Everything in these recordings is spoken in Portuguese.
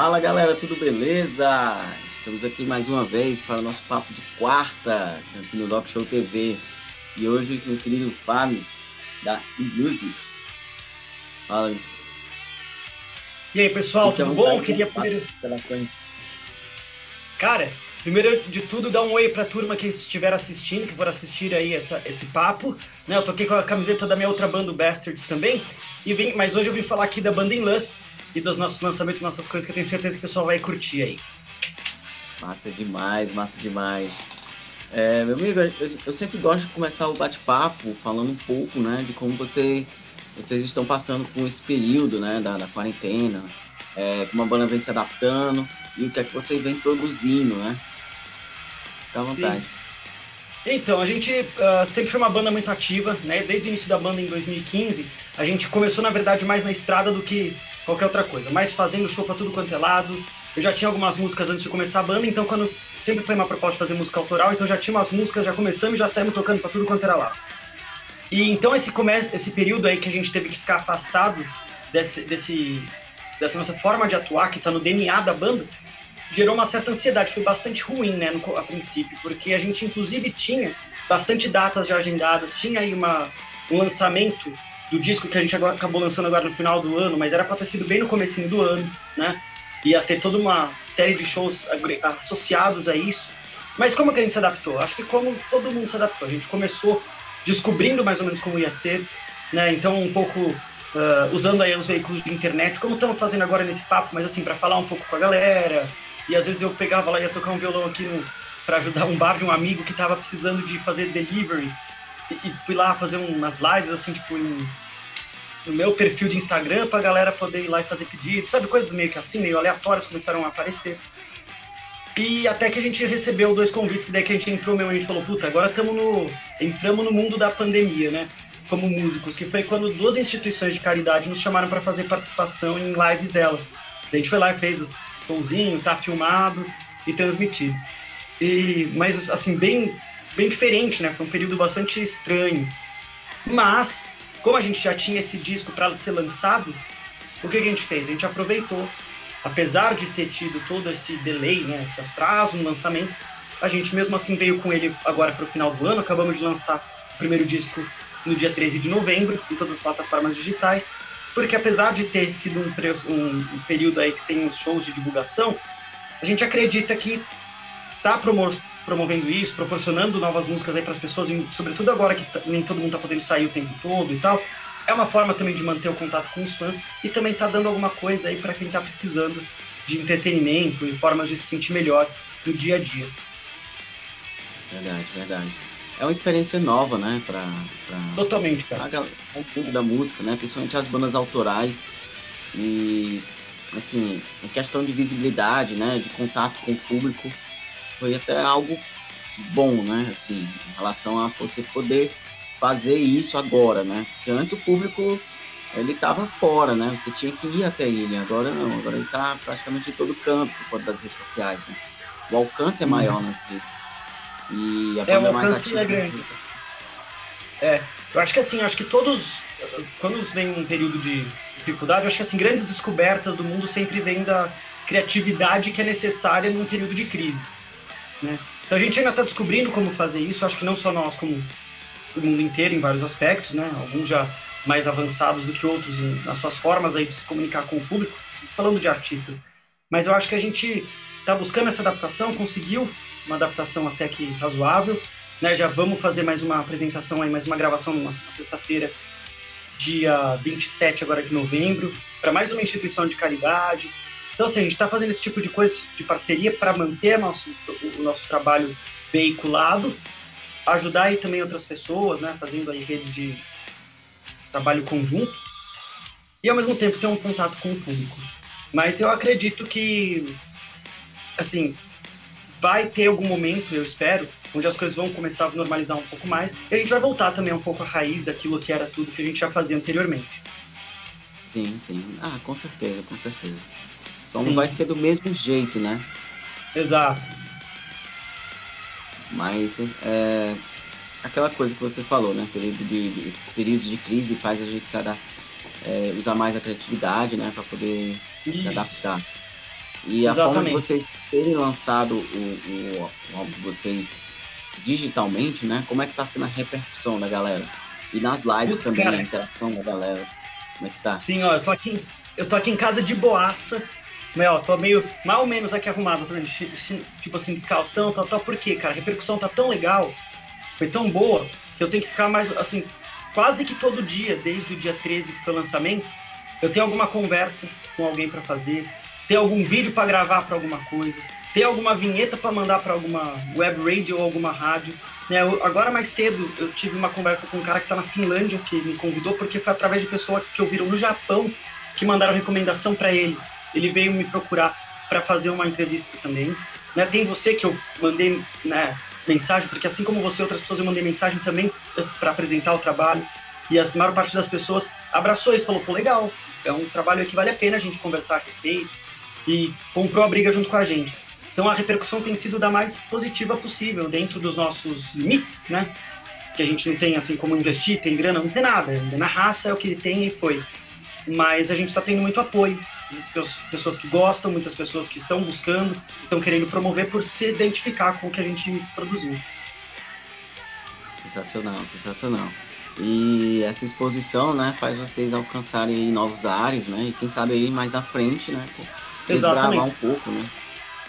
Fala galera, tudo beleza? Estamos aqui mais uma vez para o nosso papo de quarta aqui no Doc Show TV. E hoje com o querido Fabs da eMusic. Fala, E aí pessoal, tudo bom? Queria primeiro. Cara, primeiro de tudo, dar um oi pra turma que estiver assistindo, que for assistir aí essa, esse papo. Né, eu toquei com a camiseta da minha outra banda, o Bastards, também. E vim, mas hoje eu vim falar aqui da banda In Lust e dos nossos lançamentos, nossas coisas que eu tenho certeza que o pessoal vai curtir aí. Massa demais, massa demais. É, meu amigo, eu, eu, sempre gosto de começar o bate-papo falando um pouco, né, de como você, vocês estão passando por esse período, né, da, da quarentena, é, como a banda vem se adaptando e o que é que vocês vêm produzindo, né? Fica à vontade. Sim. Então, a gente uh, sempre foi uma banda muito ativa, né? Desde o início da banda em 2015, a gente começou, na verdade, mais na estrada do que qualquer outra coisa, mais fazendo show pra tudo quanto é lado. Eu já tinha algumas músicas antes de começar a banda, então quando sempre foi uma proposta de fazer música autoral, então já tinha umas músicas, já começamos e já saímos tocando pra tudo quanto era lado. E então esse começo, esse período aí que a gente teve que ficar afastado desse, desse dessa nossa forma de atuar, que tá no DNA da banda, gerou uma certa ansiedade, foi bastante ruim, né, no, a princípio, porque a gente inclusive tinha bastante datas já agendadas, tinha aí uma, um lançamento do disco que a gente acabou lançando agora no final do ano, mas era para ter sido bem no comecinho do ano, né? Ia ter toda uma série de shows associados a isso. Mas como que a gente se adaptou? Acho que como todo mundo se adaptou. A gente começou descobrindo mais ou menos como ia ser, né? Então um pouco uh, usando aí os veículos de internet, como estamos fazendo agora nesse papo, mas assim para falar um pouco com a galera. E às vezes eu pegava lá e ia tocar um violão aqui para ajudar um bar de um amigo que estava precisando de fazer delivery e, fui lá fazer umas lives, assim, tipo, em, no meu perfil de Instagram pra galera poder ir lá e fazer pedido, sabe? Coisas meio que assim, meio aleatórias começaram a aparecer. E até que a gente recebeu dois convites, que daí que a gente entrou mesmo, a gente falou, puta, agora estamos no. entramos no mundo da pandemia, né? Como músicos, que foi quando duas instituições de caridade nos chamaram para fazer participação em lives delas. a gente foi lá e fez o showzinho, tá filmado e transmitido. E, mas assim, bem bem diferente, né? Foi um período bastante estranho. Mas, como a gente já tinha esse disco para ser lançado, o que a gente fez? A gente aproveitou, apesar de ter tido todo esse delay, né, esse atraso no lançamento, a gente mesmo assim veio com ele agora para o final do ano. Acabamos de lançar o primeiro disco no dia 13 de novembro, em todas as plataformas digitais, porque apesar de ter sido um, um, período aí sem os shows de divulgação, a gente acredita que tá promovendo isso, proporcionando novas músicas aí para as pessoas, e, sobretudo agora que tá, nem todo mundo está podendo sair o tempo todo e tal. É uma forma também de manter o contato com os fãs e também tá dando alguma coisa aí para quem está precisando de entretenimento e formas de se sentir melhor no dia a dia. Verdade, verdade. É uma experiência nova, né? Pra Totalmente, cara. Pra, o público da música, né? Principalmente as bandas autorais. E, assim, a questão de visibilidade, né? De contato com o público foi até algo bom, né? Assim, em relação a você poder fazer isso agora, né? Porque antes o público ele estava fora, né? Você tinha que ir até ele. Agora não, agora ele está praticamente em todo canto por conta das redes sociais, né? O alcance é maior nas redes. E a é, o é mais ativa. É grande. É, eu acho que assim, acho que todos, quando vem um período de dificuldade, eu acho que assim, grandes descobertas do mundo sempre vêm da criatividade que é necessária num período de crise. Né? Então a gente ainda está descobrindo como fazer isso, acho que não só nós, como o mundo inteiro em vários aspectos, né? alguns já mais avançados do que outros nas suas formas aí de se comunicar com o público, falando de artistas. Mas eu acho que a gente está buscando essa adaptação, conseguiu uma adaptação até que razoável. Né? Já vamos fazer mais uma apresentação aí, mais uma gravação na sexta-feira, dia 27 agora de novembro, para mais uma instituição de caridade, então, assim, a gente está fazendo esse tipo de coisa de parceria para manter nosso, o nosso trabalho veiculado, ajudar aí também outras pessoas, né, fazendo aí redes de trabalho conjunto, e ao mesmo tempo ter um contato com o público. Mas eu acredito que, assim, vai ter algum momento, eu espero, onde as coisas vão começar a normalizar um pouco mais, e a gente vai voltar também um pouco à raiz daquilo que era tudo que a gente já fazia anteriormente. Sim, sim. Ah, com certeza, com certeza. Só não Sim. vai ser do mesmo jeito, né? Exato. Mas é aquela coisa que você falou, né? Período de, esses períodos de crise faz a gente se adaptar, é, usar mais a criatividade, né? Para poder Isso. se adaptar. E a Exatamente. forma de vocês terem lançado o, o, álbum de vocês digitalmente, né? Como é que tá sendo a repercussão da galera? E nas lives também, cara. a interação da galera. Como é que tá? Sim, ó, eu tô aqui, eu tô aqui em casa de boaça. Meu, tô meio, mais ou menos aqui arrumado, tipo assim, descalção, tal, tal. Por quê, cara? A repercussão tá tão legal, foi tão boa, que eu tenho que ficar mais, assim, quase que todo dia, desde o dia 13 que foi o lançamento, eu tenho alguma conversa com alguém para fazer, tem algum vídeo para gravar para alguma coisa, tem alguma vinheta para mandar para alguma web radio ou alguma rádio. Né? Eu, agora mais cedo eu tive uma conversa com um cara que está na Finlândia que me convidou porque foi através de pessoas que ouviram no Japão que mandaram recomendação para ele. Ele veio me procurar para fazer uma entrevista também. Né? Tem você que eu mandei né, mensagem, porque assim como você, outras pessoas eu mandei mensagem também para apresentar o trabalho. E a maior parte das pessoas abraçou isso, falou, pô, legal, é um trabalho que vale a pena a gente conversar a respeito. E comprou a briga junto com a gente. Então a repercussão tem sido da mais positiva possível dentro dos nossos limites, né? Que a gente não tem assim como investir, tem grana, não tem nada. Na raça é o que tem e foi. Mas a gente está tendo muito apoio. Muitas pessoas que gostam, muitas pessoas que estão buscando, estão querendo promover por se identificar com o que a gente produziu. Sensacional, sensacional. E essa exposição, né, faz vocês alcançarem novos áreas, né? E quem sabe aí mais na frente, né? Desbravar um pouco, né?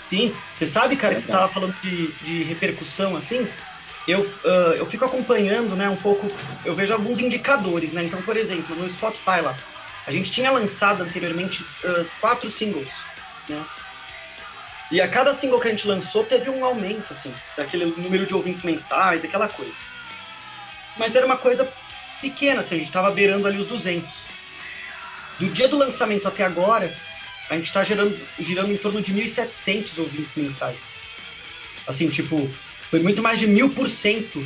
Sim, você sabe, cara, que você estava falando de, de repercussão, assim, eu, uh, eu fico acompanhando, né, um pouco, eu vejo alguns indicadores, né, então, por exemplo, no Spotify lá, a gente tinha lançado anteriormente uh, quatro singles, né, e a cada single que a gente lançou teve um aumento, assim, daquele número de ouvintes mensais, aquela coisa. Mas era uma coisa pequena, assim, a gente estava beirando ali os 200. Do dia do lançamento até agora, a gente está girando, girando em torno de 1.700 ouvintes mensais. Assim, tipo, foi muito mais de mil por cento.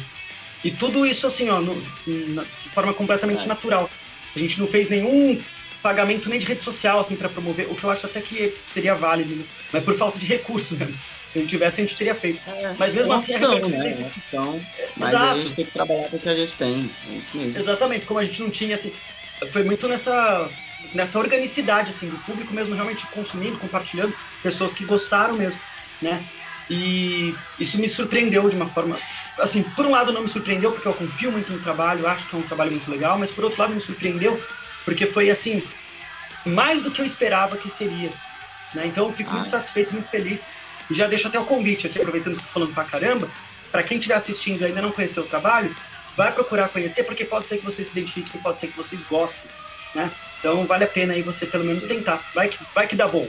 E tudo isso, assim, ó, no, na, de forma completamente é. natural. A gente não fez nenhum pagamento nem de rede social, assim, para promover, o que eu acho até que seria válido, né? mas por falta de recurso mesmo. Se a gente tivesse, a gente teria feito. É, mas mesmo é assim, opção, a né? É questão. Mas Exato. a gente tem que trabalhar com o que a gente tem. É isso mesmo. Exatamente, como a gente não tinha, assim. Foi muito nessa nessa organicidade assim do público mesmo realmente consumindo, compartilhando, pessoas que gostaram mesmo, né? E isso me surpreendeu de uma forma, assim, por um lado não me surpreendeu porque eu confio muito no trabalho, acho que é um trabalho muito legal, mas por outro lado me surpreendeu porque foi assim mais do que eu esperava que seria, né? Então eu fico muito satisfeito, muito feliz e já deixo até o convite aqui aproveitando que estou falando pra caramba, para quem estiver assistindo e ainda não conheceu o trabalho, vai procurar conhecer porque pode ser que você se identifique, pode ser que vocês gostem, né? Então vale a pena aí você pelo menos tentar. Vai que, vai que dá bom.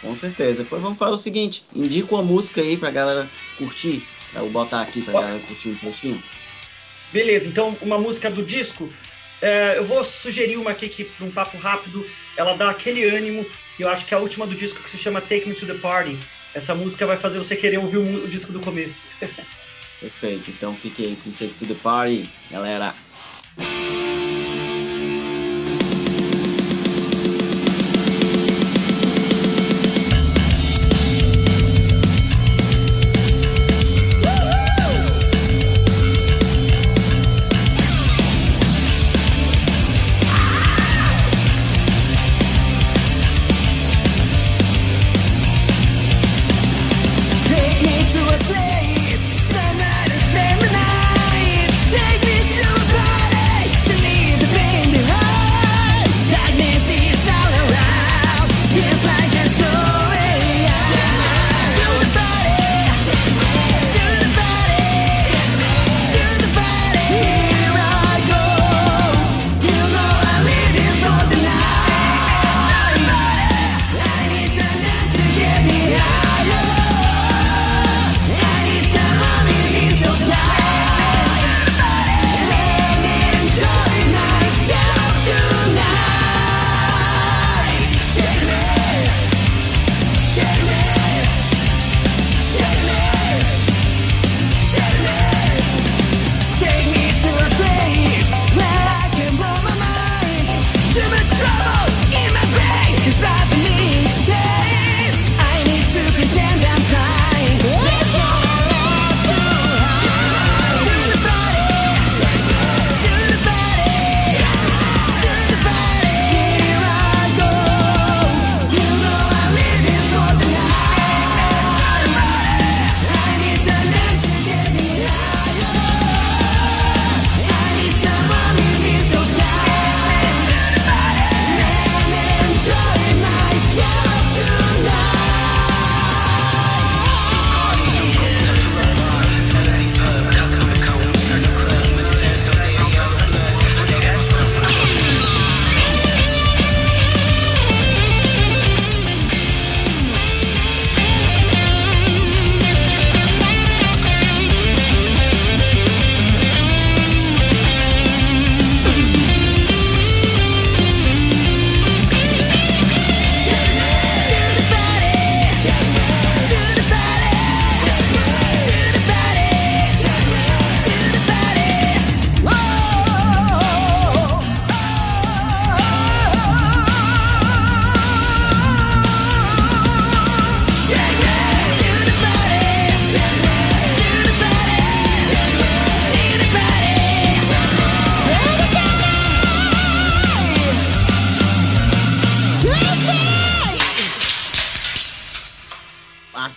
Com certeza. Depois vamos fazer o seguinte: indica uma música aí pra galera curtir. Eu vou botar aqui pra Ó, galera curtir um pouquinho. Beleza, então uma música do disco. É, eu vou sugerir uma aqui que, um papo rápido, ela dá aquele ânimo. E eu acho que é a última do disco que se chama Take Me to the Party. Essa música vai fazer você querer ouvir o, o disco do começo. Perfeito, então fique aí com Take to the Party, galera.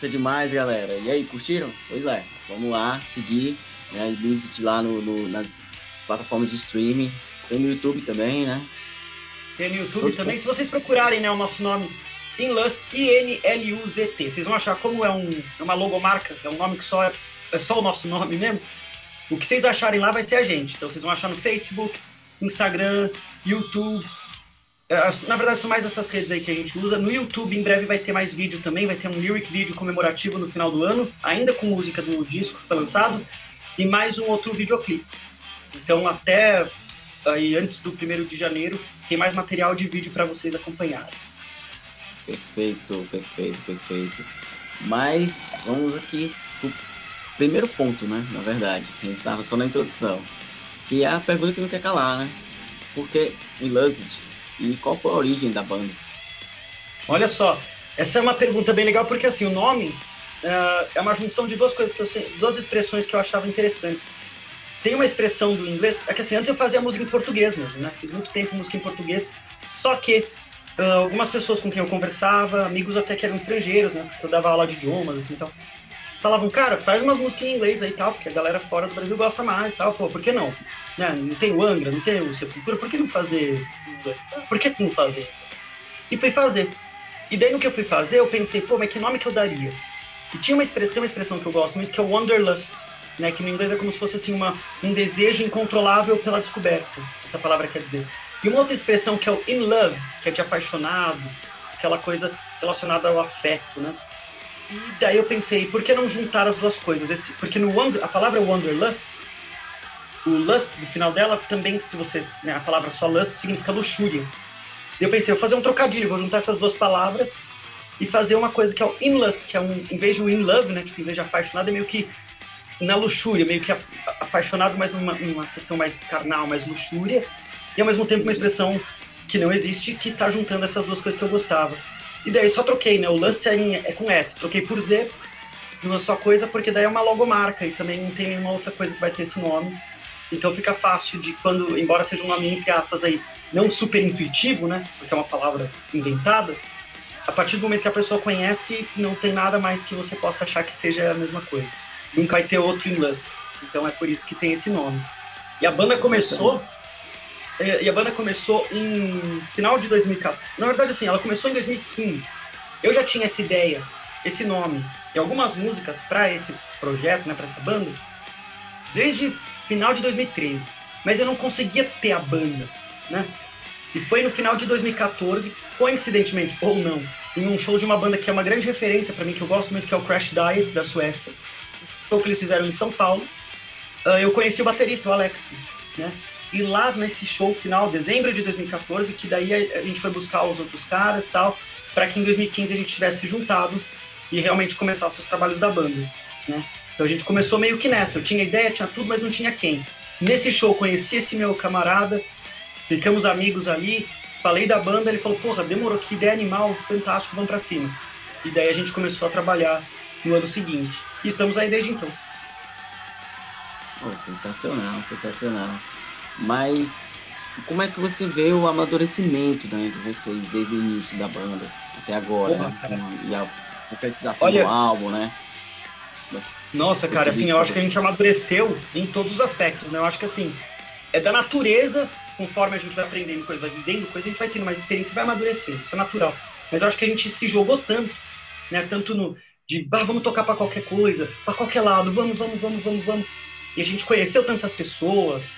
Massa demais, galera. E aí, curtiram? Pois é, vamos lá, seguir né, Illusit lá no, no, nas plataformas de streaming. Tem no YouTube também, né? Tem no YouTube Todo também. Se vocês procurarem né, o nosso nome Inlust, I-N-L-U-Z-T, vocês vão achar como é, um, é uma logomarca, é um nome que só é, é só o nosso nome mesmo. O que vocês acharem lá vai ser a gente. Então vocês vão achar no Facebook, Instagram, YouTube. É, na verdade, são mais essas redes aí que a gente usa. No YouTube, em breve, vai ter mais vídeo também. Vai ter um lyric vídeo comemorativo no final do ano, ainda com música do disco que foi lançado, e mais um outro videoclipe. Então, até aí, antes do primeiro de janeiro, tem mais material de vídeo para vocês acompanharem. Perfeito, perfeito, perfeito. Mas vamos aqui pro primeiro ponto, né? Na verdade, a gente estava só na introdução. Que é a pergunta que não quer calar, né? Por que Illusit? E qual foi a origem da banda? Olha só, essa é uma pergunta bem legal porque assim, o nome uh, é uma junção de duas coisas que eu duas expressões que eu achava interessantes. Tem uma expressão do inglês, é que assim, antes eu fazia música em português mesmo, né? Fiz muito tempo música em português, só que uh, algumas pessoas com quem eu conversava, amigos até que eram estrangeiros, né? Eu dava aula de idiomas, assim, então falavam, cara, faz umas músicas em inglês aí tal, porque a galera fora do Brasil gosta mais tal. Pô, por que não? Né? Não tem o Angra, não tem o Sepultura, por que não fazer? Por que não fazer? E fui fazer. E daí no que eu fui fazer, eu pensei, pô, mas que nome que eu daria? E tinha uma expressão, uma expressão que eu gosto muito, que é o Wanderlust, né? Que no inglês é como se fosse assim, uma, um desejo incontrolável pela descoberta. Essa palavra quer dizer. E uma outra expressão que é o in love, que é de apaixonado, aquela coisa relacionada ao afeto, né? E daí eu pensei, por que não juntar as duas coisas? Esse, porque no Wonder, a palavra Wanderlust, o lust no final dela também, se você, né, a palavra só lust significa luxúria. Eu pensei, vou fazer um trocadilho, vou juntar essas duas palavras e fazer uma coisa que é o in lust, que é um, em vez de in love, né, tipo, em vez de apaixonado, é meio que na luxúria, meio que apaixonado, mas numa, numa questão mais carnal, mais luxúria, e ao mesmo tempo uma expressão que não existe, que está juntando essas duas coisas que eu gostava. E daí só troquei, né? O Lust é, é com S, troquei por Z, uma só coisa, porque daí é uma logomarca e também não tem nenhuma outra coisa que vai ter esse nome. Então fica fácil de quando, embora seja um nome entre aspas aí, não super intuitivo, né? Porque é uma palavra inventada, a partir do momento que a pessoa conhece, não tem nada mais que você possa achar que seja a mesma coisa. Nunca vai ter outro em Lust. Então é por isso que tem esse nome. E a banda começou e a banda começou em final de 2014. Na verdade, assim, ela começou em 2015. Eu já tinha essa ideia, esse nome e algumas músicas para esse projeto, né, para essa banda, desde final de 2013. Mas eu não conseguia ter a banda, né? E foi no final de 2014, coincidentemente ou não, em um show de uma banda que é uma grande referência para mim, que eu gosto muito, que é o Crash Diet da Suécia. O show que eles fizeram em São Paulo. Ah, eu conheci o baterista, o Alex, né? E lá nesse show final, dezembro de 2014, que daí a, gente foi buscar os outros caras tal, para que em 2015 a gente tivesse juntado e realmente começasse os trabalhos da banda, né? Então a gente começou meio que nessa. Eu tinha ideia, tinha tudo, mas não tinha quem. Nesse show conheci esse meu camarada, ficamos amigos ali, falei da banda, ele falou, porra, demorou, que ideia animal, fantástico, vamos pra cima. E daí a gente começou a trabalhar no ano seguinte. E estamos aí desde então. Oh, sensacional, sensacional. Mas como é que você vê o amadurecimento né, de vocês desde o início da banda até agora? né? E a concretização Olha, do álbum, né? Nossa, cara, assim, eu acho que a gente amadureceu em todos os aspectos, né? Eu acho que assim, é da natureza, conforme a gente vai aprendendo coisa, vai vivendo coisa, a gente vai tendo mais experiência e vai amadurecendo, isso é natural. Mas eu acho que a gente se jogou tanto, né? Tanto no de, ah, vamos tocar para qualquer coisa, para qualquer lado, vamos, vamos, vamos, vamos, vamos. E a gente conheceu tantas pessoas,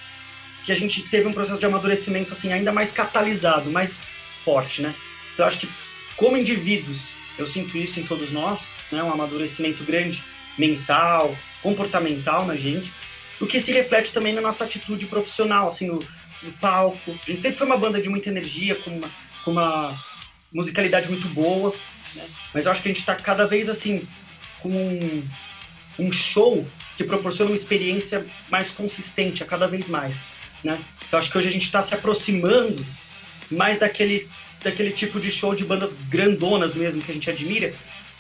que a gente teve um processo de amadurecimento assim ainda mais catalisado, mais forte, né? Eu acho que como indivíduos, eu sinto isso em todos nós, né? Um amadurecimento grande mental, comportamental na gente, o que se reflete também na nossa atitude profissional, assim, no, no palco. A gente sempre foi uma banda de muita energia, com uma, com uma musicalidade muito boa, né? mas eu acho que a gente está cada vez assim com um, um show que proporciona uma experiência mais consistente a cada vez mais. Né? Eu acho que hoje a gente está se aproximando mais daquele, daquele tipo de show de bandas grandonas mesmo que a gente admira,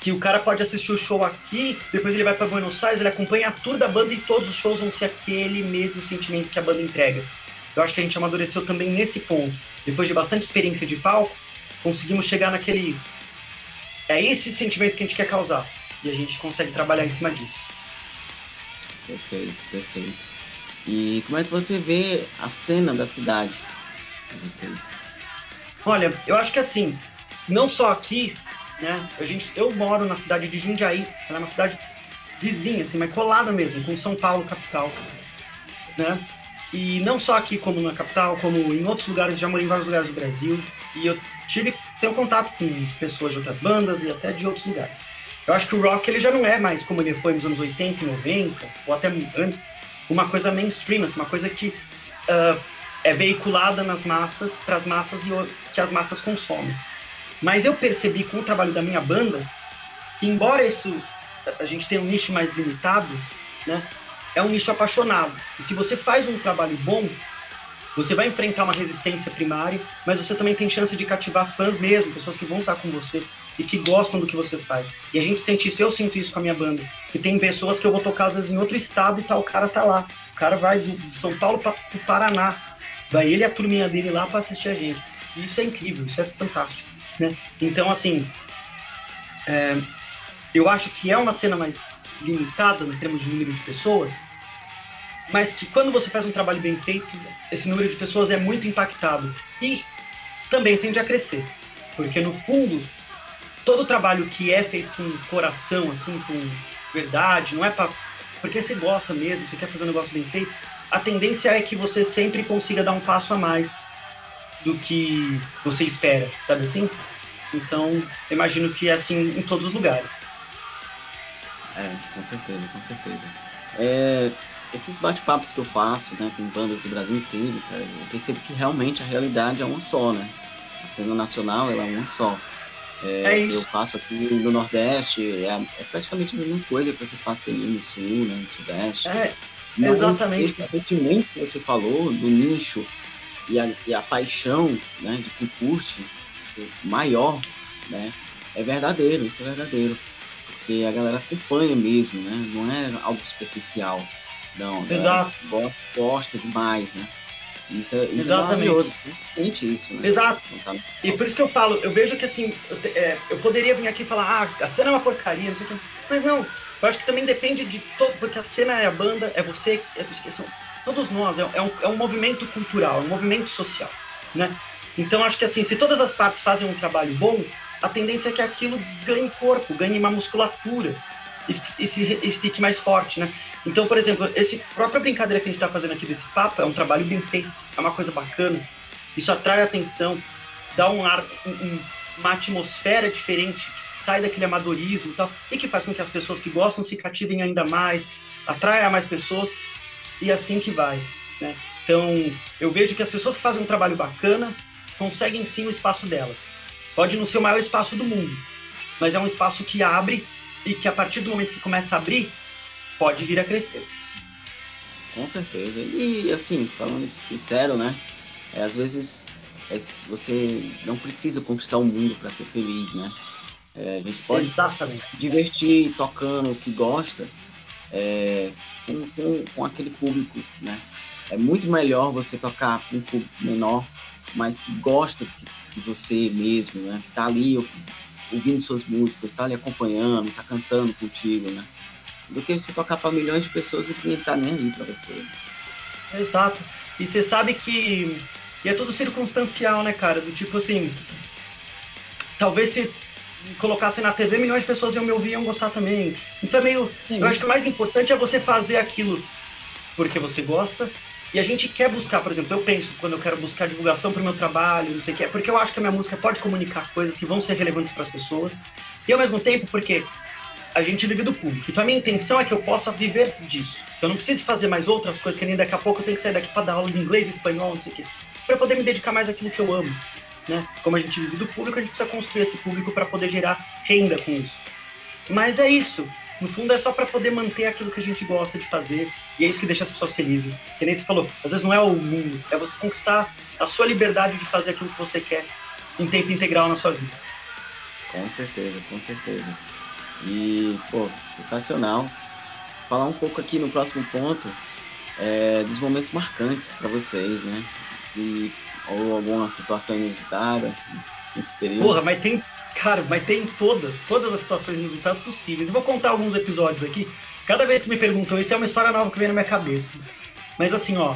que o cara pode assistir o show aqui, depois ele vai para Buenos Aires, ele acompanha a tour da banda e todos os shows vão ser aquele mesmo sentimento que a banda entrega. Eu acho que a gente amadureceu também nesse ponto. Depois de bastante experiência de palco, conseguimos chegar naquele. É esse sentimento que a gente quer causar. E a gente consegue trabalhar em cima disso. Perfeito, perfeito. E como é que você vê a cena da cidade de vocês? Olha, eu acho que assim, não só aqui, né? A gente, eu moro na cidade de Jundiaí, ela é uma cidade vizinha, assim, mas colada mesmo, com São Paulo, capital, né? E não só aqui como na capital, como em outros lugares, já morei em vários lugares do Brasil, e eu tive tenho contato com pessoas de outras bandas e até de outros lugares. Eu acho que o rock ele já não é mais como ele foi nos anos 80 e 90, ou até antes, uma coisa mainstream, assim, uma coisa que uh, é veiculada nas massas, para as massas e que as massas consomem. Mas eu percebi com o trabalho da minha banda que, embora isso a gente tenha um nicho mais limitado, né, é um nicho apaixonado. E se você faz um trabalho bom, você vai enfrentar uma resistência primária, mas você também tem chance de cativar fãs mesmo, pessoas que vão estar com você e que gostam do que você faz. E a gente sente isso, eu sinto isso com a minha banda. Que tem pessoas que eu vou tocar às vezes em outro estado e tal, o cara tá lá. O cara vai de São Paulo para o Paraná. Vai ele e a turminha dele lá para assistir a gente. E isso é incrível, isso é fantástico. Né? Então, assim, é, eu acho que é uma cena mais limitada em termos de número de pessoas, mas que quando você faz um trabalho bem feito, esse número de pessoas é muito impactado e também tende a crescer, porque no fundo todo trabalho que é feito com coração, assim, com verdade, não é para porque você gosta mesmo, você quer fazer um negócio bem feito, a tendência é que você sempre consiga dar um passo a mais do que você espera, sabe assim? Então, imagino que é assim em todos os lugares. É, com certeza, com certeza. É, esses bate-papos que eu faço, né, com bandas do Brasil inteiro, cara, eu percebo que realmente a realidade é uma só, né? A cena nacional, ela é uma só. É, é isso. Eu faço aqui no Nordeste, é, é, praticamente a mesma coisa que você passa aí no Sul, né, no Sudeste. É, Mas exatamente. Esse sentimento que você falou do nicho e a, e a paixão né, de quem curte ser maior, né, é verdadeiro, isso é verdadeiro. Porque a galera acompanha mesmo, né? Não é algo superficial. Não, Exato. Gosta, gosta demais, né? Isso é, isso é Exatamente. é maravilhoso. Isso, né? Exato. Tá... E por isso que eu falo, eu vejo que assim, eu, é, eu poderia vir aqui e falar, ah, a cena é uma porcaria, não sei o que. Mas não, eu acho que também depende de todo, porque a cena é a banda, é você, é, são todos nós, é, é, um, é um movimento cultural, é um movimento social, né? Então acho que assim, se todas as partes fazem um trabalho bom, a tendência é que aquilo ganhe corpo, ganhe uma musculatura e, e, se, e fique mais forte, né? Então, por exemplo, esse própria brincadeira que a gente está fazendo aqui desse papo é um trabalho bem feito, é uma coisa bacana. Isso atrai atenção, dá um ar, um, uma atmosfera diferente, sai daquele amadorismo e tal, e que faz com que as pessoas que gostam se cativem ainda mais, atraia mais pessoas e assim que vai. Né? Então, eu vejo que as pessoas que fazem um trabalho bacana conseguem sim o espaço dela. Pode não ser o maior espaço do mundo, mas é um espaço que abre e que a partir do momento que começa a abrir, pode vir a crescer. Com certeza. E assim, falando sincero, né? É, às vezes é, você não precisa conquistar o mundo para ser feliz, né? É, a gente pode Exatamente. se divertir tocando o que gosta é, com, com, com, aquele público, né? É muito melhor você tocar um público menor, mas que gosta que, que você mesmo, né? Que tá ali ouvindo suas músicas, tá ali acompanhando, tá cantando contigo, né? do que você tocar para milhões de pessoas e ninguém tá nem aí para você. Exato. E você sabe que e é tudo circunstancial, né, cara? Do tipo assim, talvez se colocasse na TV, milhões de pessoas iam me ouvir e iam gostar também. Então é meio. Sim. Eu acho que o mais importante é você fazer aquilo porque você gosta. E a gente quer buscar, por exemplo, eu penso quando eu quero buscar divulgação para o meu trabalho, não sei o que, é porque eu acho que a minha música pode comunicar coisas que vão ser relevantes para as pessoas. E ao mesmo tempo, porque a gente vive do público. Então a minha intenção é que eu possa viver disso. Eu não preciso fazer mais outras coisas, que nem daqui a pouco eu tenho que sair daqui para dar aula de inglês, espanhol, não sei o quê. Para poder me dedicar mais àquilo que eu amo. Né? Como a gente vive do público, a gente precisa construir esse público para poder gerar renda com isso. Mas é isso. No fundo é só para poder manter aquilo que a gente gosta de fazer. E é isso que deixa as pessoas felizes. Que nem você falou, às vezes não é o mundo, é você conquistar a sua liberdade de fazer aquilo que você quer em tempo integral na sua vida. Com certeza, com certeza. E, pô, sensacional. Falar um pouco aqui no próximo ponto é, dos momentos marcantes para vocês, né? E, ou alguma situação inusitada nesse período. Porra, mas tem. Cara, mas tem todas, todas as situações inusitadas possíveis. Eu vou contar alguns episódios aqui. Cada vez que me perguntam isso, é uma história nova que vem na minha cabeça. Mas assim, ó,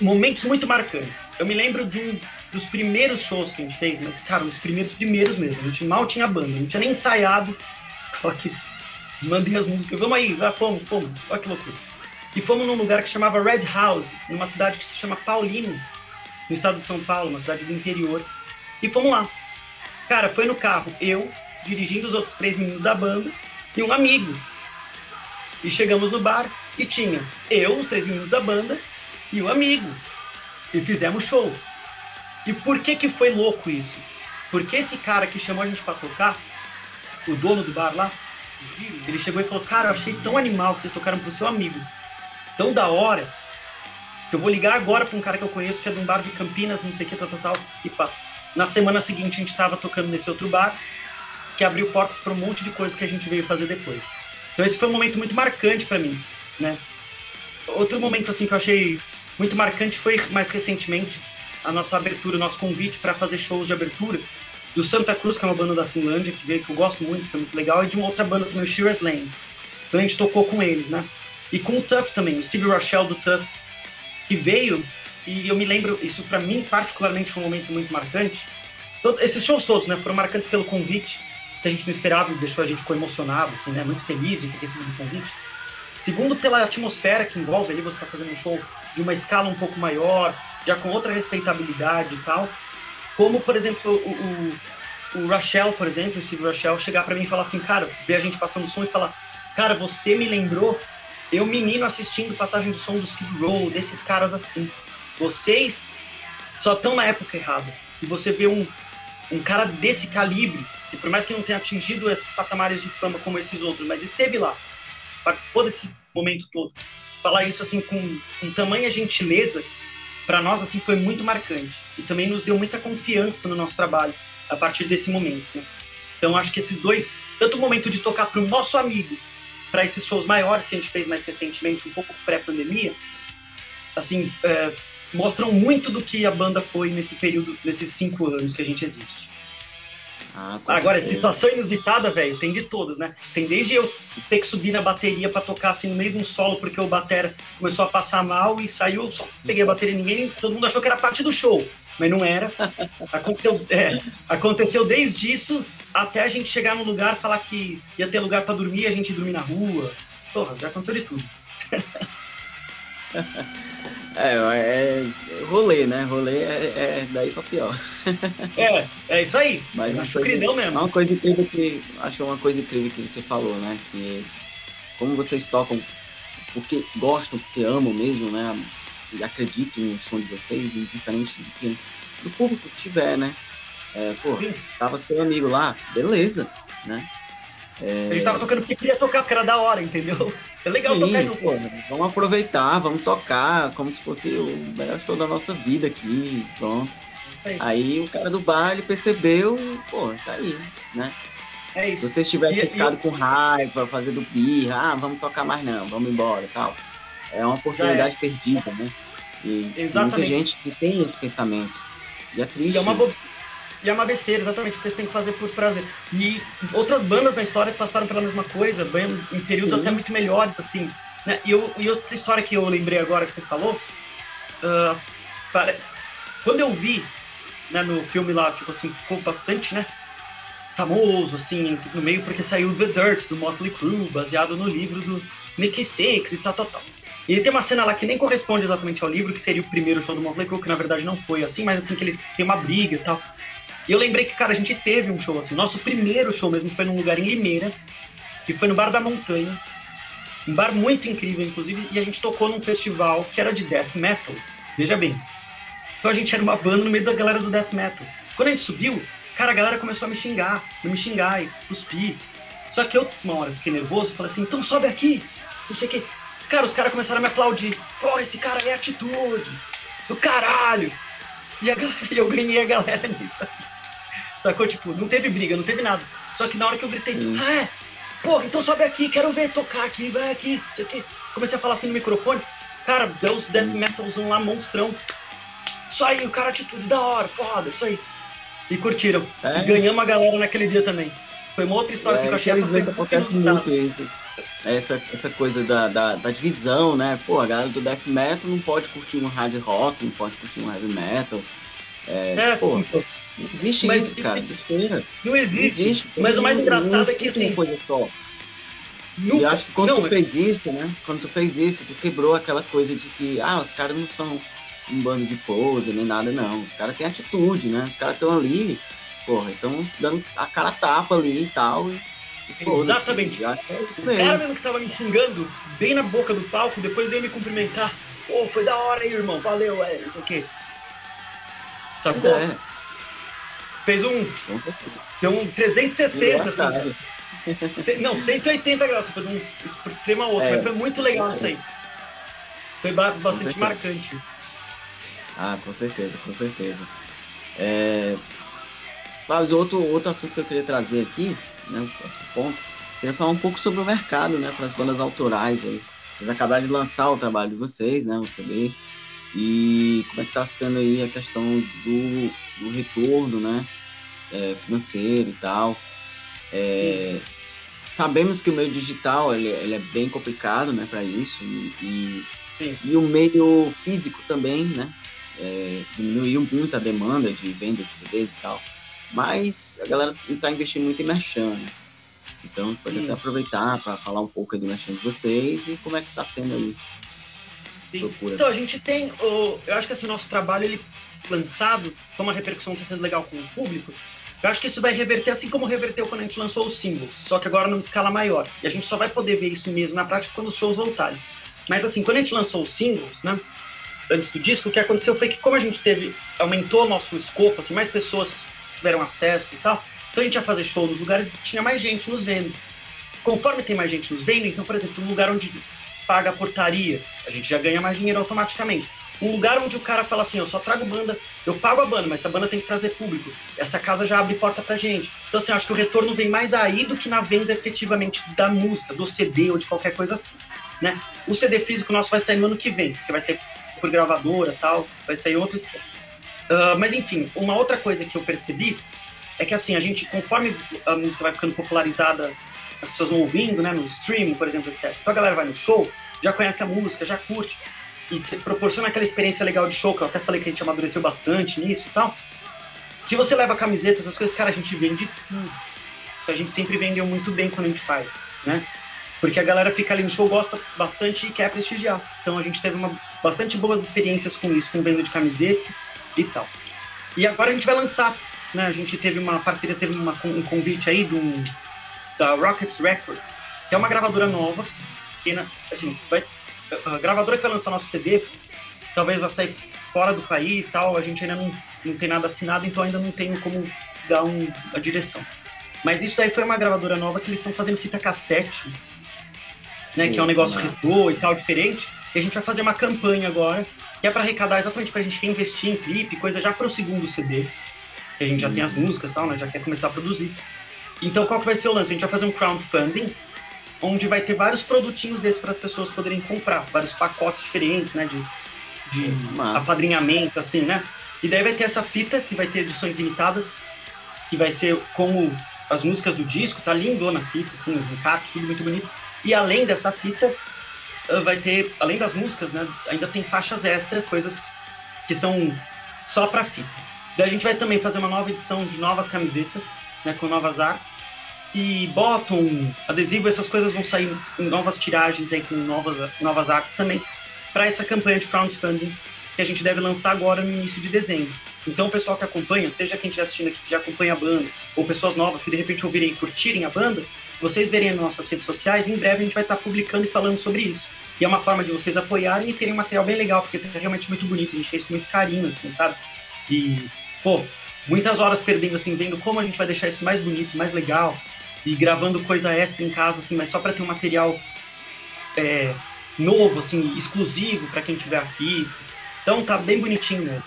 momentos muito marcantes. Eu me lembro de um dos primeiros shows que a gente fez, mas, cara, os primeiros, primeiros mesmo. A gente mal tinha banda, não tinha nem ensaiado. Só que mandei as músicas, vamos aí, vai, fomos, fomos. Olha que loucura. E fomos num lugar que chamava Red House, numa cidade que se chama Paulino, no estado de São Paulo, uma cidade do interior. E fomos lá. Cara, foi no carro, eu, dirigindo os outros três meninos da banda, e um amigo. E chegamos no bar e tinha eu, os três meninos da banda, e o um amigo. E fizemos show. E por que que foi louco isso? Porque esse cara que chamou a gente para tocar, o dono do bar lá, ele chegou e falou: Cara, eu achei tão animal que vocês tocaram pro seu amigo. Tão da hora. Que eu vou ligar agora pra um cara que eu conheço, que é de um bar de Campinas, não sei o que, tal, tal, tal. E pá. Na semana seguinte a gente tava tocando nesse outro bar, que abriu portas para um monte de coisas que a gente veio fazer depois. Então esse foi um momento muito marcante para mim, né? Outro momento assim que eu achei muito marcante foi mais recentemente a nossa abertura, o nosso convite para fazer shows de abertura do Santa Cruz, que é uma banda da Finlândia, que veio, que eu gosto muito, foi muito legal, e de uma outra banda também, o Shearer's Lane. Então a gente tocou com eles, né? E com o Tuff também, o Steve Rochelle do Tuff, que veio, e eu me lembro, isso para mim particularmente foi um momento muito marcante. Esses shows todos, né, foram marcantes pelo convite, que a gente não esperava e deixou a gente ficou emocionado, assim, né, muito feliz de ter recebido o convite. Segundo, pela atmosfera que envolve ali, você está fazendo um show de uma escala um pouco maior, já com outra respeitabilidade e tal. Como, por exemplo, o, o, o Rachel, por exemplo, o Steve Rachel, chegar para mim e falar assim, cara, ver a gente passando som e falar, cara, você me lembrou eu menino assistindo passagem de som do Skid Row, desses caras assim. Vocês só estão na época errada. E você vê um, um cara desse calibre, e por mais que não tenha atingido esses patamares de fama como esses outros, mas esteve lá, participou desse momento todo. Falar isso assim com, com tamanha gentileza para nós assim foi muito marcante e também nos deu muita confiança no nosso trabalho a partir desse momento. Né? Então acho que esses dois, tanto o momento de tocar para o nosso amigo, para esses shows maiores que a gente fez mais recentemente, um pouco pré-pandemia, assim, é, mostram muito do que a banda foi nesse período, nesses cinco anos que a gente existe. Ah, Agora, certeza. situação inusitada, velho, tem de todas, né? Tem desde eu ter que subir na bateria para tocar assim no meio de um solo porque o batera começou a passar mal e saiu, só peguei a bateria ninguém, todo mundo achou que era parte do show, mas não era. Aconteceu, é, aconteceu desde isso até a gente chegar no lugar, falar que ia ter lugar para dormir, a gente dormir na rua. Porra, já aconteceu de tudo. É, é, rolê, né? Rolê é, é daí pra pior. É, é isso aí. Mas acho coisa, mesmo. Uma coisa incrível que. Acho uma coisa incrível que você falou, né? Que como vocês tocam porque gostam, porque amam mesmo, né? E acreditam no som de vocês, indiferente do que do público que tiver, né? É, pô, Sim. tava seu amigo lá, beleza, né? É... A gente tava tocando porque queria tocar, porque era da hora, entendeu? É legal Sim, tocar no pô, Vamos aproveitar, vamos tocar como se fosse o melhor show da nossa vida aqui, pronto. É aí o cara do bar ele percebeu e, pô, tá aí, né? É isso. Se vocês tivessem ficado com raiva, fazendo birra, ah, vamos tocar mais não, vamos embora e tal. É uma oportunidade é. perdida, né? E Exatamente. muita gente que tem esse pensamento. E é triste. E é uma, bo... E é uma besteira, exatamente, porque você tem que fazer por prazer. E outras bandas na história passaram pela mesma coisa, em períodos Sim. até muito melhores, assim. Né? E, eu, e outra história que eu lembrei agora que você falou, uh, para... quando eu vi né, no filme lá, tipo assim, ficou bastante, né? Famoso, assim, no meio, porque saiu The Dirt, do Motley Crue, baseado no livro do Nicky Six e tal, tal, tal. E tem uma cena lá que nem corresponde exatamente ao livro, que seria o primeiro show do Motley Crue, que na verdade não foi assim, mas assim, que eles têm uma briga e tal. E eu lembrei que, cara, a gente teve um show assim. Nosso primeiro show mesmo foi num lugar em Limeira, que foi no Bar da Montanha. Um bar muito incrível, inclusive, e a gente tocou num festival que era de death metal. Veja bem. Então a gente era uma banda no meio da galera do death metal. Quando a gente subiu, cara, a galera começou a me xingar, me xingar e cuspir. Só que eu, uma hora, fiquei nervoso, falei assim, então sobe aqui, não sei o quê. Cara, os caras começaram a me aplaudir. Pô, esse cara é atitude, do caralho. E, a, eu ganhei a galera nisso aí. Sacou? Tipo, não teve briga, não teve nada. Só que na hora que eu gritei, hum. ah, é? Porra, então sobe aqui, quero ver tocar aqui, vai aqui, sei aqui. Comecei a falar assim no microfone. Cara, deu os death metalzão lá, monstrão. Isso aí, o cara atitude da hora, foda, isso aí. E curtiram. É. E ganhamos a galera naquele dia também. Foi uma outra história é, assim, que eu achei essa foi muito isso. Essa, essa coisa da, da, da, divisão, né? Pô, a galera do death metal não pode curtir um hard rock, não pode curtir um heavy metal. É, é pô, não existe mas, isso, cara. Besteira. Não existe. Não existe. Mas o mais engraçado é que assim. Coisa só. Nunca, e acho que quando não, tu fez isso, né? Quando tu fez isso, tu quebrou aquela coisa de que, ah, os caras não são um bando de pose nem nada, não. Os caras têm atitude, né? Os caras estão ali, porra, estão dando a cara tapa ali e tal. E, Exatamente. É o cara mesmo que tava me xingando bem na boca do palco, depois veio me cumprimentar. Pô, oh, foi da hora aí, irmão. Valeu, é, isso aqui. Sacou? É. Fez um. Deu um 360, assim. Não, 180 graus, foi de um extremo a outro, é. mas foi muito legal isso aí. Foi bastante marcante. Ah, com certeza, com certeza. É... Mas outro, outro assunto que eu queria trazer aqui, né, o próximo ponto, queria falar um pouco sobre o mercado, né, para as bandas autorais aí. Vocês acabaram de lançar o trabalho de vocês, né, o CD, e como é que está sendo aí a questão do, do retorno, né, é, financeiro e tal. É, sabemos que o meio digital ele, ele, é bem complicado, né, para isso e, e, e, o meio físico também, né, é, diminuiu muito a demanda de venda de CDs e tal. Mas a galera não está investindo muito em merchan, né? Então pode Sim. até aproveitar para falar um pouco do merchan de vocês e como é que está sendo aí. Então a gente tem, eu acho que assim, o nosso trabalho ele lançado, como a repercussão está sendo legal com o público, eu acho que isso vai reverter assim como reverteu quando a gente lançou os singles, só que agora numa escala maior. E a gente só vai poder ver isso mesmo na prática quando os shows voltarem. Mas assim, quando a gente lançou os singles, né, antes do disco, o que aconteceu foi que como a gente teve, aumentou nosso escopo, assim, mais pessoas tiveram acesso e tal, então a gente ia fazer show nos lugares que tinha mais gente nos vendo. Conforme tem mais gente nos vendo, então, por exemplo, um lugar onde paga a portaria, a gente já ganha mais dinheiro automaticamente. Um lugar onde o cara fala assim, eu só trago banda, eu pago a banda, mas essa banda tem que trazer público. Essa casa já abre porta pra gente. Então, assim, acho que o retorno vem mais aí do que na venda efetivamente da música, do CD ou de qualquer coisa assim, né? O CD físico nosso vai sair no ano que vem, que vai ser por gravadora tal, vai sair outros. Uh, mas enfim, uma outra coisa que eu percebi é que assim, a gente, conforme a música vai ficando popularizada, as pessoas vão ouvindo, né, no streaming, por exemplo, etc. Então a galera vai no show, já conhece a música, já curte e proporciona aquela experiência legal de show, que eu até falei que a gente amadureceu bastante nisso e tal. Se você leva camiseta, essas coisas, cara, a gente vende tudo. A gente sempre vendeu muito bem quando a gente faz, né? Porque a galera fica ali no show, gosta bastante e quer prestigiar. Então a gente teve uma, bastante boas experiências com isso, com venda de camiseta e tal. E agora a gente vai lançar, né? A gente teve uma parceria, teve uma, um convite aí do, da Rockets Records, que é uma gravadora nova, que assim, vai, a gravadora que vai lançar nosso CD talvez vai sair fora do país tal, a gente ainda não, não tem nada assinado, então ainda não tem como dar um, a direção. Mas isso daí foi uma gravadora nova que eles estão fazendo fita cassete, né, que é um negócio retrô e tal, diferente. E a gente vai fazer uma campanha agora, que é para arrecadar exatamente para a gente investir em clipe, coisa já para o segundo CD. Que a gente já tem as músicas e tal, né, já quer começar a produzir. Então qual que vai ser o lance? A gente vai fazer um crowdfunding, onde vai ter vários produtinhos desses para as pessoas poderem comprar, vários pacotes diferentes, né, de, de apadrinhamento, assim, né? E daí vai ter essa fita, que vai ter edições limitadas, que vai ser como as músicas do disco, tá lindona a fita, assim, o encarte, tudo muito bonito. E além dessa fita, vai ter, além das músicas, né, ainda tem faixas extra, coisas que são só para fita. Daí a gente vai também fazer uma nova edição de novas camisetas, né, com novas artes. E bottom, adesivo, essas coisas vão sair em novas tiragens aí com novas, novas artes também para essa campanha de crowdfunding que a gente deve lançar agora no início de dezembro. Então o pessoal que acompanha, seja quem estiver assistindo aqui que já acompanha a banda, ou pessoas novas que de repente ouvirem e curtirem a banda, vocês verem nas nossas redes sociais, em breve a gente vai estar publicando e falando sobre isso. E é uma forma de vocês apoiarem e terem um material bem legal, porque é realmente muito bonito, a gente fez com muito carinho, assim, sabe? E, pô, muitas horas perdendo, assim, vendo como a gente vai deixar isso mais bonito, mais legal, e gravando coisa extra em casa, assim, mas só para ter um material é, novo, assim, exclusivo para quem tiver aqui. Então tá bem bonitinho mesmo.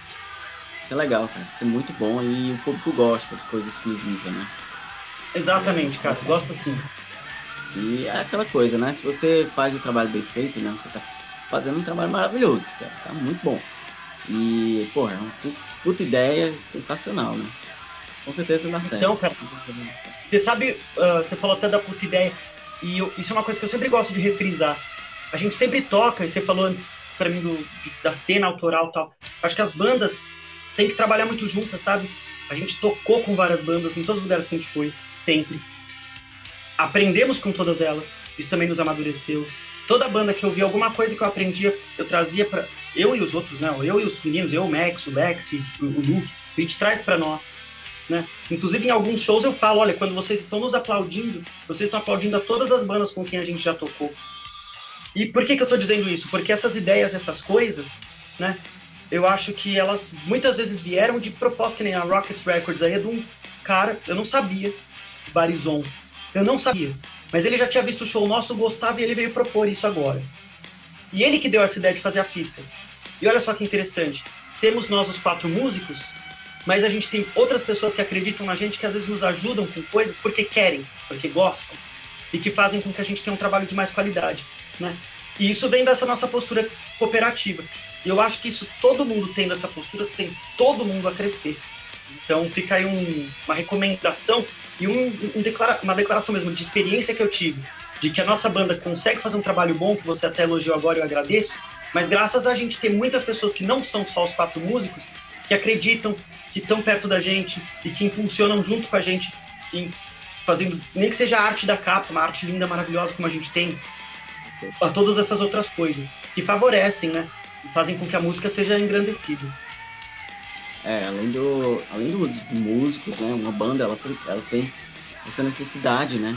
Isso é legal, cara. Isso é muito bom e o público gosta de coisa exclusiva, né? Exatamente, cara. Gosta sim. E é aquela coisa, né? Se você faz o trabalho bem feito, né? Você tá fazendo um trabalho maravilhoso, cara. Tá muito bom. E, pô, é uma puta ideia sensacional, né? Com certeza dá certo. Então, cara, você sabe, uh, você falou até da puta ideia, e eu, isso é uma coisa que eu sempre gosto de refrisar. A gente sempre toca, e você falou antes para mim do, de, da cena autoral e tal. Acho que as bandas têm que trabalhar muito juntas, sabe? A gente tocou com várias bandas em todos os lugares que a gente foi, sempre. Aprendemos com todas elas, isso também nos amadureceu. Toda banda que eu vi alguma coisa que eu aprendia, eu trazia para eu e os outros, né? Eu e os meninos, eu, o Max, o Lex, o, o Luke, a gente traz para nós. Né? Inclusive, em alguns shows eu falo: olha, quando vocês estão nos aplaudindo, vocês estão aplaudindo a todas as bandas com quem a gente já tocou. E por que, que eu estou dizendo isso? Porque essas ideias, essas coisas, né? Eu acho que elas muitas vezes vieram de proposta, que nem a Rockets Records aí é de um cara, eu não sabia, Barizon. Eu não sabia. Mas ele já tinha visto o show nosso, gostava e ele veio propor isso agora. E ele que deu essa ideia de fazer a fita. E olha só que interessante. Temos nós os quatro músicos, mas a gente tem outras pessoas que acreditam na gente que às vezes nos ajudam com coisas porque querem, porque gostam e que fazem com que a gente tenha um trabalho de mais qualidade, né? E isso vem dessa nossa postura cooperativa. E eu acho que isso todo mundo tendo essa postura tem todo mundo a crescer. Então fica aí um, uma recomendação e um, um declara, uma declaração mesmo de experiência que eu tive de que a nossa banda consegue fazer um trabalho bom, que você até elogiou agora e eu agradeço, mas graças a gente ter muitas pessoas que não são só os quatro músicos, que acreditam, que estão perto da gente e que impulsionam junto com a gente em fazendo, nem que seja a arte da capa, uma arte linda, maravilhosa como a gente tem, a todas essas outras coisas, que favorecem, né? Fazem com que a música seja engrandecida. É, além do, além do, do músicos, né? Uma banda, ela, ela tem essa necessidade, né?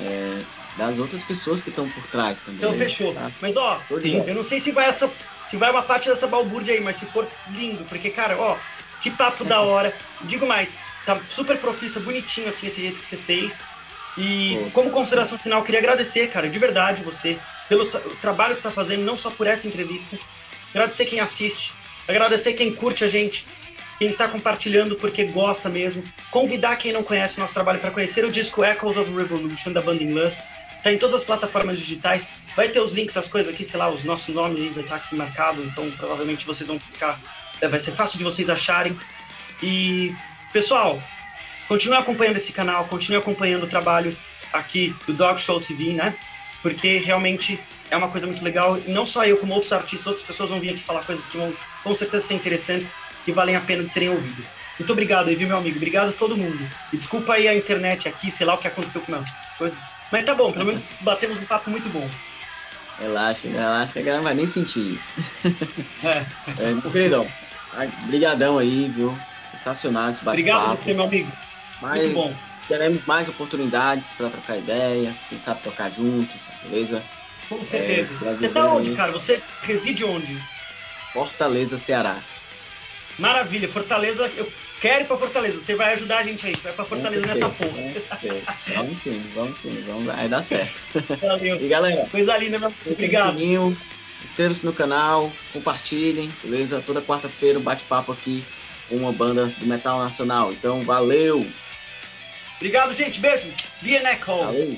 É, das outras pessoas que estão por trás também. Então fechou. Tá? Mas ó, eu não sei se vai essa, se vai uma parte dessa balbúrdia aí, mas se for lindo, porque cara, ó, que papo da hora. Digo mais, tá super profissa, bonitinho assim esse jeito que você fez. E Pô. como consideração final, queria agradecer, cara, de verdade você pelo trabalho que está fazendo, não só por essa entrevista. Agradecer quem assiste, agradecer quem curte a gente, quem está compartilhando porque gosta mesmo. Convidar quem não conhece o nosso trabalho para conhecer o disco Echoes of Revolution da Band Lust. Tá em todas as plataformas digitais. Vai ter os links, as coisas aqui, sei lá, os nossos nomes vai estar aqui marcado, então provavelmente vocês vão ficar. É, vai ser fácil de vocês acharem. E, pessoal, continue acompanhando esse canal, continue acompanhando o trabalho aqui do Dog Show TV, né? Porque realmente é uma coisa muito legal. E não só eu, como outros artistas, outras pessoas vão vir aqui falar coisas que vão com certeza ser interessantes que valem a pena de serem ouvidas. Muito obrigado aí, viu, meu amigo? Obrigado a todo mundo. E desculpa aí a internet aqui, sei lá o que aconteceu com minhas coisas. Mas tá bom, pelo menos batemos um papo muito bom. Relaxa, relaxa que a galera não vai nem sentir isso. É. é meu queridão, brigadão aí, viu? Sensacional esse bate-papo. Obrigado a você, meu amigo. Mas muito bom. Teremos mais oportunidades para trocar ideias, quem sabe tocar juntos, beleza? Com certeza. É, você tá onde, cara? Você reside onde? Fortaleza, Ceará. Maravilha, Fortaleza, eu quero ir pra Fortaleza. Você vai ajudar a gente aí, vai pra Fortaleza nessa porra. Vamos sim, vamos sim, vamos, vai dar certo. Valeu. E galera, coisa linda, meu obrigado. Inscreva-se no canal, compartilhem, beleza? Toda quarta-feira um bate-papo aqui com uma banda do metal nacional. Então, valeu! Obrigado, gente. Beijo. Via Neco. Valeu.